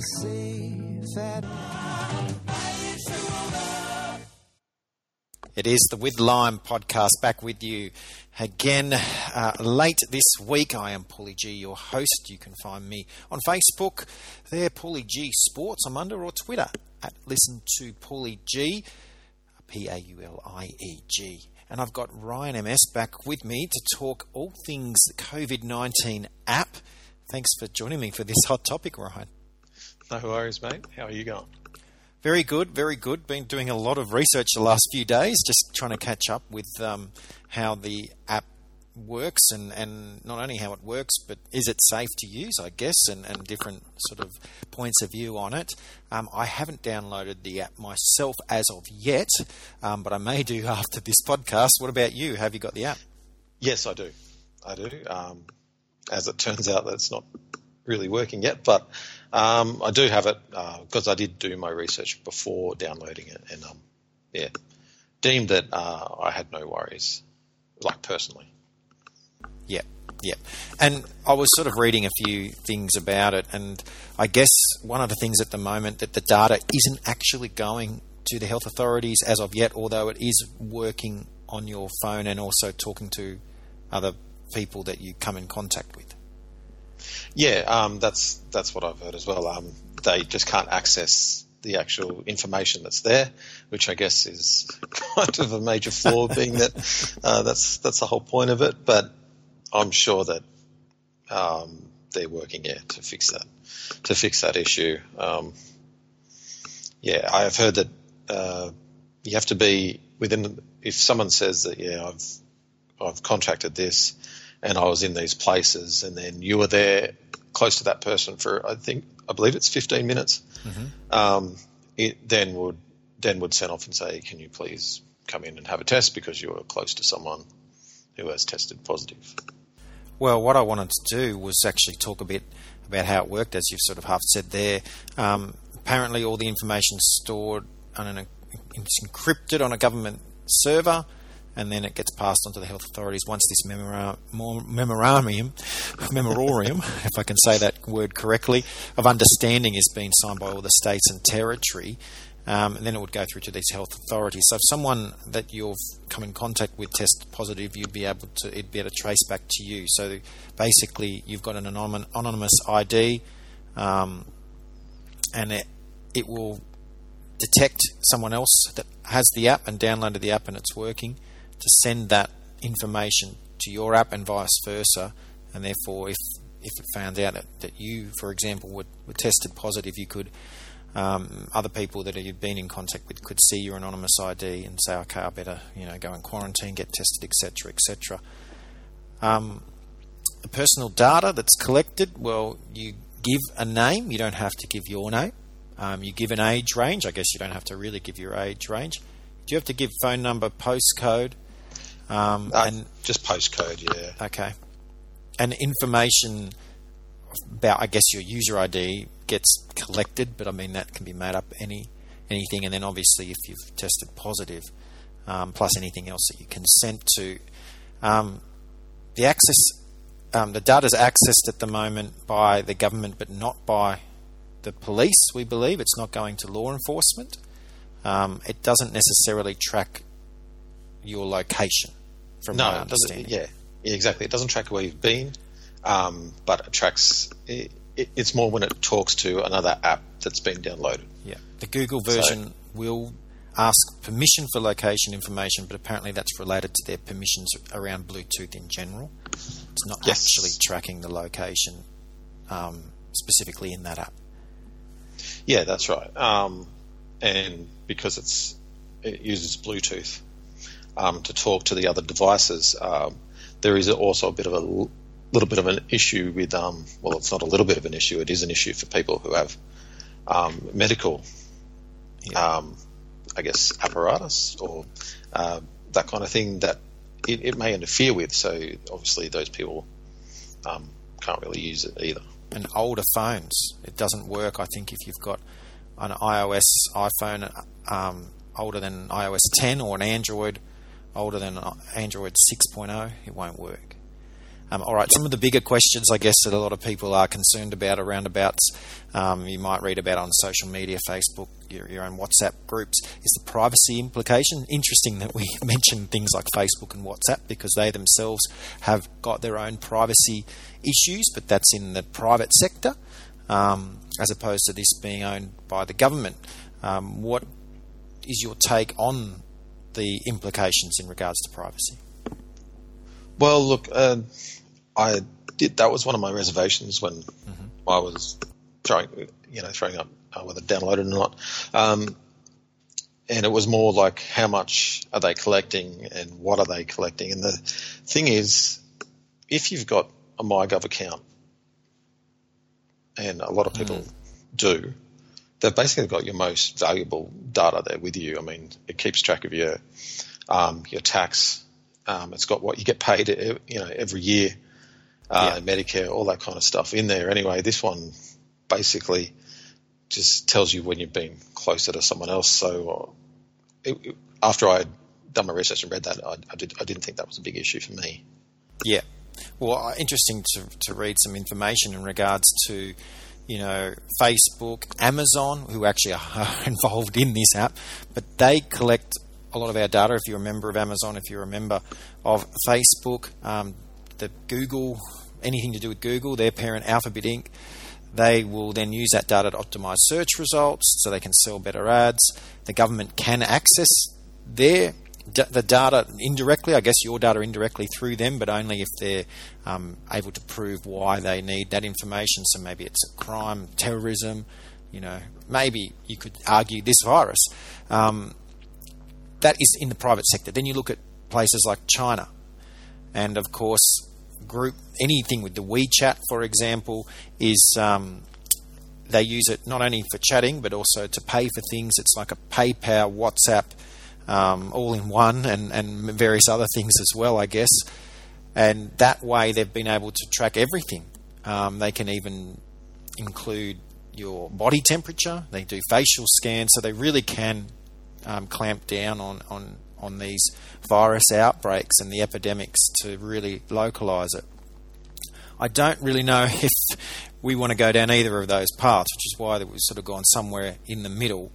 feel safe at It is the With Lime podcast back with you again uh, late this week. I am Paulie G, your host. You can find me on Facebook there, Paulie G Sports. I'm under or Twitter at Listen to Paulie G, P A U L I E G. And I've got Ryan MS back with me to talk all things COVID 19 app. Thanks for joining me for this hot topic, Ryan. No worries, mate. How are you going? Very good, very good. Been doing a lot of research the last few days, just trying to catch up with um, how the app works and, and not only how it works, but is it safe to use, I guess, and, and different sort of points of view on it. Um, I haven't downloaded the app myself as of yet, um, but I may do after this podcast. What about you? Have you got the app? Yes, I do. I do. Um, as it turns out, that's not really working yet, but um, I do have it because uh, I did do my research before downloading it, and um, yeah, deemed that uh, I had no worries, like personally. Yeah, yeah, and I was sort of reading a few things about it, and I guess one of the things at the moment that the data isn't actually going to the health authorities as of yet, although it is working on your phone and also talking to other people that you come in contact with. Yeah, um, that's that's what I've heard as well. Um, they just can't access the actual information that's there, which I guess is kind of a major flaw, being that uh, that's that's the whole point of it. But I'm sure that um, they're working yeah to fix that to fix that issue. Um, yeah, I have heard that uh, you have to be within. If someone says that yeah, I've I've contracted this and I was in these places, and then you were there close to that person for I think I believe it's 15 minutes. Mm-hmm. Um, it then would then would send off and say, "Can you please come in and have a test because you were close to someone who has tested positive." Well, what I wanted to do was actually talk a bit about how it worked, as you've sort of half said there. Um, apparently, all the information stored on an it's encrypted on a government server and then it gets passed on to the health authorities once this memorandum, memorandum, memorandum, if I can say that word correctly, of understanding is being signed by all the states and territory. Um, and then it would go through to these health authorities. So if someone that you've come in contact with tests positive, you'd be able to it'd be able to trace back to you. So basically, you've got an anonymous ID, um, and it it will detect someone else that has the app and downloaded the app and it's working to send that information to your app and vice versa. And therefore, if if it found out that, that you, for example, were, were tested positive, you could um, other people that you've been in contact with could see your anonymous ID and say, okay, I better you know go in quarantine, get tested, etc., etc. Um, the personal data that's collected, well, you give a name. You don't have to give your name. Um, you give an age range. I guess you don't have to really give your age range. Do you have to give phone number, postcode, um, uh, and just postcode, yeah. Okay. And information about, I guess, your user ID gets collected, but I mean that can be made up any anything. And then obviously, if you've tested positive, um, plus anything else that you consent to, um, the access, um, the data is accessed at the moment by the government, but not by the police. We believe it's not going to law enforcement. Um, it doesn't necessarily track your location from no, my understanding. Yeah, yeah, exactly. It doesn't track where you've been, um, but it tracks. It, it, it's more when it talks to another app that's been downloaded. Yeah, the Google version so, will ask permission for location information, but apparently that's related to their permissions around Bluetooth in general. It's not yes. actually tracking the location um, specifically in that app. Yeah, that's right. Um, and because it's it uses Bluetooth, um, to talk to the other devices. Um, there is also a bit of a little bit of an issue with, um, well, it's not a little bit of an issue, it is an issue for people who have um, medical, yeah. Um, I guess, apparatus or uh, that kind of thing that it, it, may interfere with. So obviously, those people um, can't really use it either. And older phones, it doesn't work. I think if you've got an iOS iPhone um, older than iOS 10 or an Android older than Android 6.0, it won't work. Um, all right, some of the bigger questions, I guess, that a lot of people are concerned about around abouts, um, you might read about on social media, Facebook, your, your, own WhatsApp groups, is the privacy implication. Interesting that we mention things like Facebook and WhatsApp because they themselves have got their own privacy issues, but that's in the private sector um, as opposed to this being owned by the government. Um, what is your take on the implications in regards to privacy? Well, look, uh, I did. That was one of my reservations when mm-hmm. I was throwing, you know, throwing up uh, whether downloaded or not. Um, and it was more like how much are they collecting and what are they collecting? And the thing is, if you've got a MyGov account, and a lot of people mm. do, they've basically got your most valuable data there with you. I mean, it keeps track of your um, your tax. Um, it's got what you get paid, you know, every year, uh, yeah. Medicare, all that kind of stuff in there. Anyway, this one basically just tells you when you've been closer to someone else. So uh, it, it, after I had done my research and read that, I, I, did, I didn't think that was a big issue for me. Yeah. Well, uh, interesting to, to read some information in regards to you know, Facebook, Amazon, who actually are involved in this app, but they collect a lot of our data. If you're a member of Amazon, if you're a member of Facebook, um, the Google, anything to do with Google, their parent Alphabet Inc., they will then use that data to optimize search results so they can sell better ads. The government can access their the data indirectly, I guess your data indirectly through them, but only if they're um, able to prove why they need that information. So maybe it's a crime, terrorism, you know, maybe you could argue this virus. Um, that is in the private sector. Then you look at places like China, and of course, group anything with the WeChat, for example, is um, they use it not only for chatting but also to pay for things. It's like a PayPal, WhatsApp um, all in one, and, and various other things as well, I guess. And that way, they've been able to track everything. Um, they can even include your body temperature. They do facial scans, so they really can um, clamp down on, on on these virus outbreaks and the epidemics to really localize it. I don't really know if we want to go down either of those paths, which is why we've sort of gone somewhere in the middle.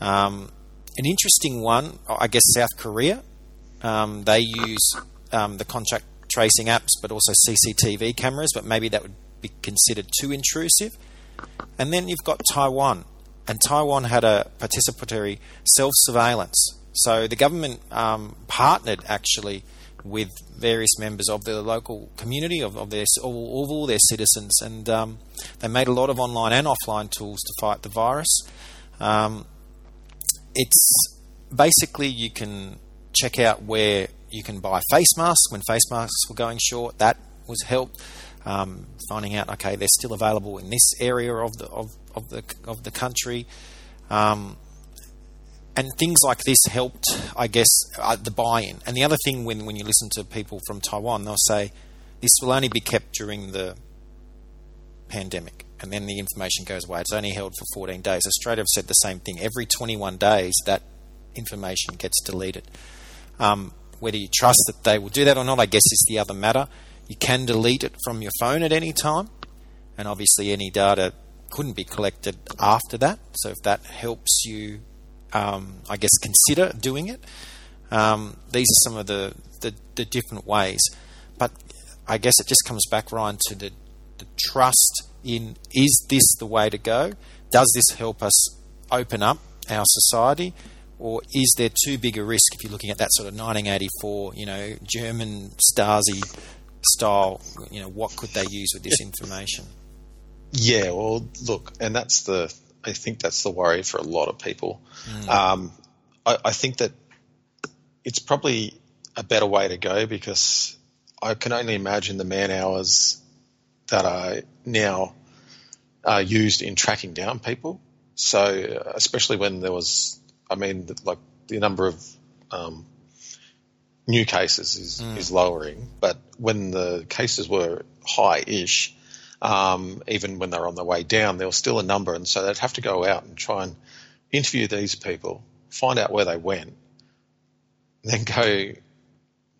Um, an interesting one, I guess South Korea. Um, they use um, the contact tracing apps, but also CCTV cameras, but maybe that would be considered too intrusive. And then you've got Taiwan, and Taiwan had a participatory self surveillance. So the government um, partnered actually with various members of the local community of, of their of all their citizens, and um, they made a lot of online and offline tools to fight the virus. It's basically you can check out where you can buy face masks when face masks were going short. That was help. Um, finding out okay they're still available in this area of the of, of the of the country. Um, and things like this helped, I guess, uh, the buy-in. And the other thing, when when you listen to people from Taiwan, they'll say this will only be kept during the pandemic and then the information goes away. It's only held for 14 days. Australia have said the same thing. Every 21 days, that information gets deleted. Um, whether you trust that they will do that or not, I guess, is the other matter. You can delete it from your phone at any time, and obviously, any data couldn't be collected after that. So, if that helps you, um, I guess, consider doing it, um, these are some of the, the, the different ways. But I guess it just comes back, Ryan, to the, the trust in is this the way to go? Does this help us open up our society? Or is there too big a risk if you're looking at that sort of 1984, you know, German Stasi style, you know, what could they use with this information? Yeah, well, look, and that's the, I think that's the worry for a lot of people. Mm. Um, I, I think that it's probably a better way to go because I can only imagine the man hours that are now uh, used in tracking down people. So, especially when there was, I mean, like the number of um, new cases is, mm. is lowering, but when the cases were high-ish, um, even when they're on their way down, there was still a number, and so they'd have to go out and try and interview these people, find out where they went, then go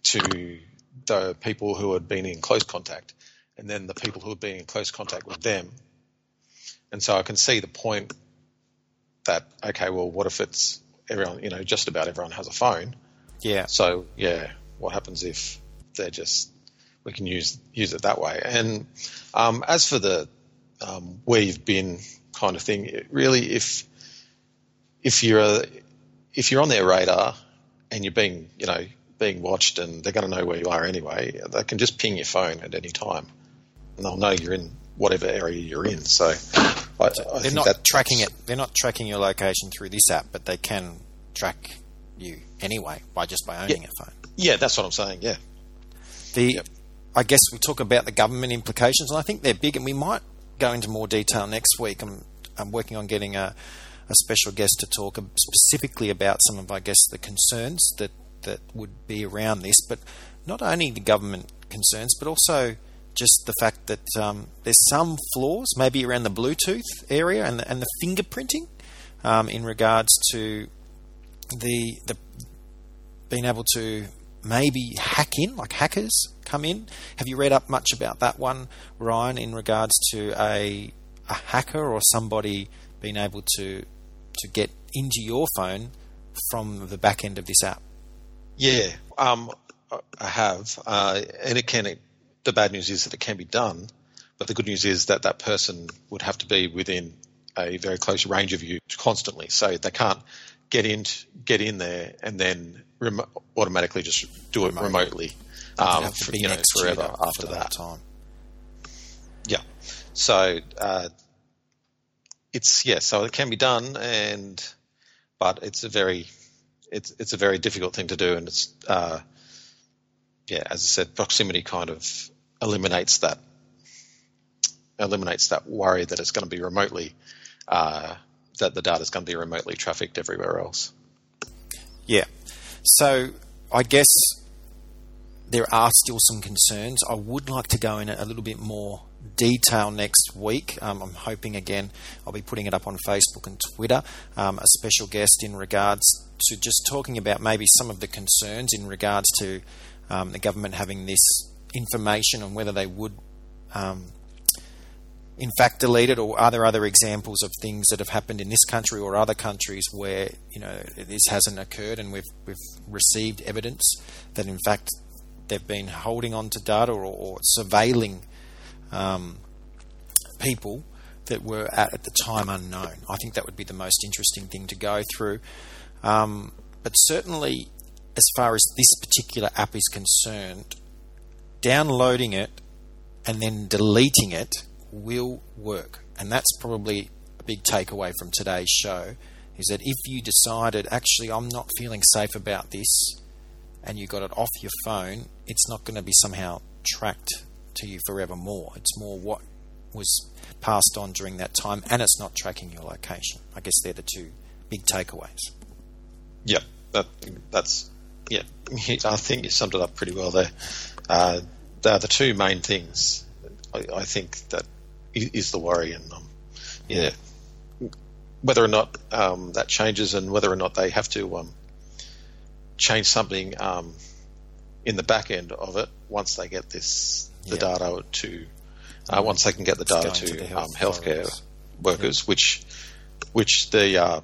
to the people who had been in close contact, and then the people who had been in close contact with them. And so I can see the point that okay, well, what if it's everyone? You know, just about everyone has a phone. Yeah. So yeah, what happens if they're just we can use use it that way? And um, as for the um, where you've been kind of thing, it really if if you're a, if you're on their radar and you're being you know being watched and they're going to know where you are anyway, they can just ping your phone at any time and they'll know you're in whatever area you're in. So I, I They're think not that- tracking it. They're not tracking your location through this app, but they can track you anyway by just by owning a phone. Yeah, that's what I'm saying. Yeah. The, Yep. I guess we talk about the government implications, and I think they're big, and we might go into more detail next week. I'm, I'm working on getting a, a special guest to talk specifically about some of, I guess, the concerns that, that would be around this, but not only the government concerns, but also just the fact that um, there's some flaws, maybe around the Bluetooth area and the, and the fingerprinting, um, in regards to the the being able to maybe hack in, like hackers come in. Have you read up much about that one, Ryan, in regards to a a hacker or somebody being able to to get into your phone from the back end of this app? Yeah, um, I- have, uh, and it can. The bad news is that it can be done, but the good news is that that person would have to be within a very close range of you constantly, so they can't get in get in there and then rem- automatically just do it Remote. remotely, um, for, you know, forever after for that. time. Yeah. So uh, it's yeah. So it can be done, and but it's a very it's it's a very difficult thing to do, and it's uh, yeah. As I said, proximity kind of eliminates that eliminates that worry that it's going to be remotely uh, that the data is going to be remotely trafficked everywhere else. Yeah. So I guess there are still some concerns. I would like to go in a little bit more detail next week. Um, I'm hoping again I'll be putting it up on Facebook and Twitter. Um, a special guest in regards to just talking about maybe some of the concerns in regards to um, the government having this information and whether they would. Um, in fact, delete it, or are there other examples of things that have happened in this country or other countries where you know this hasn't occurred, and we've we've received evidence that in fact they've been holding on to data or, or surveilling um, people that were at, at the time unknown. I think that would be the most interesting thing to go through. Um, but certainly, as far as this particular app is concerned, downloading it and then deleting it will work. And that's probably a big takeaway from today's show is that if you decided, actually, I'm not feeling safe about this, and you got it off your phone, it's not going to be somehow tracked to you forevermore. It's more what was passed on during that time, and it's not tracking your location. I guess they're the two big takeaways. Yeah, that, that's yeah. I think you summed it up pretty well there. Uh, they are the two main things. I, I think that is the worry, and um, yeah, whether or not um, that changes, and whether or not they have to um, change something um, in the back end of it once they get this the Yeah. data to uh, once they can get the data to to, the um, health healthcare authorities. workers, which which the uh,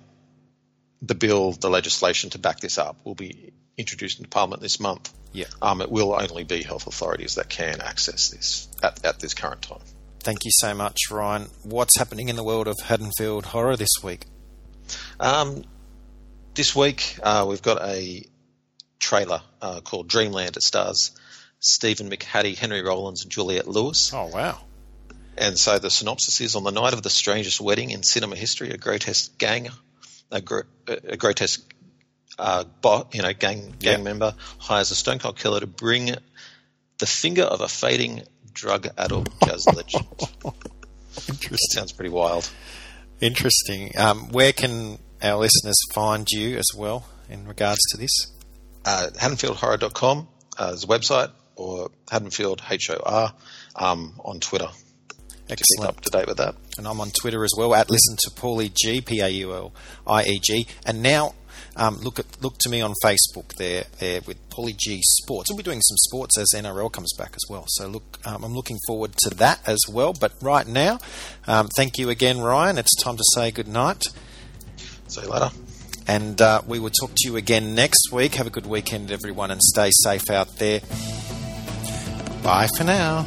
the bill, the legislation to back this up will be introduced into Parliament this month. Yeah. Um, it will only be health authorities that can access this at, at this current time. Thank you so much, Ryan. What's happening in the world of Haddonfield horror this week? Um, this week uh, we've got a trailer uh, called Dreamland. It stars Stephen McHattie, Henry Rollins, and Juliette Lewis. Oh, wow. And so the synopsis is: On the night of the strangest wedding in cinema history, a grotesque gang, a, gr- a grotesque uh, bot, you know, gang gang Yeah. member hires a stone cold killer to bring the finger of a fading drug-addled jazz legend. Interesting. Sounds pretty wild. Interesting. Um, where can our listeners find you as well in regards to this? Uh, HaddonfieldHorror.com uh, is a website, or Haddonfield H O R um, on Twitter. Excellent. up to date with that. And I'm on Twitter as well at listen to Paulie G P A U L I E G. And now um, look at look to me on Facebook there there with Paulie G Sports. We'll be doing some sports as NRL comes back as well. So look, um, I'm looking forward to that as well. But right now, um, thank you again, Ryan. It's time to say good night. See you later. And uh, we will talk to you again next week. Have a good weekend, everyone, and stay safe out there. Bye for now.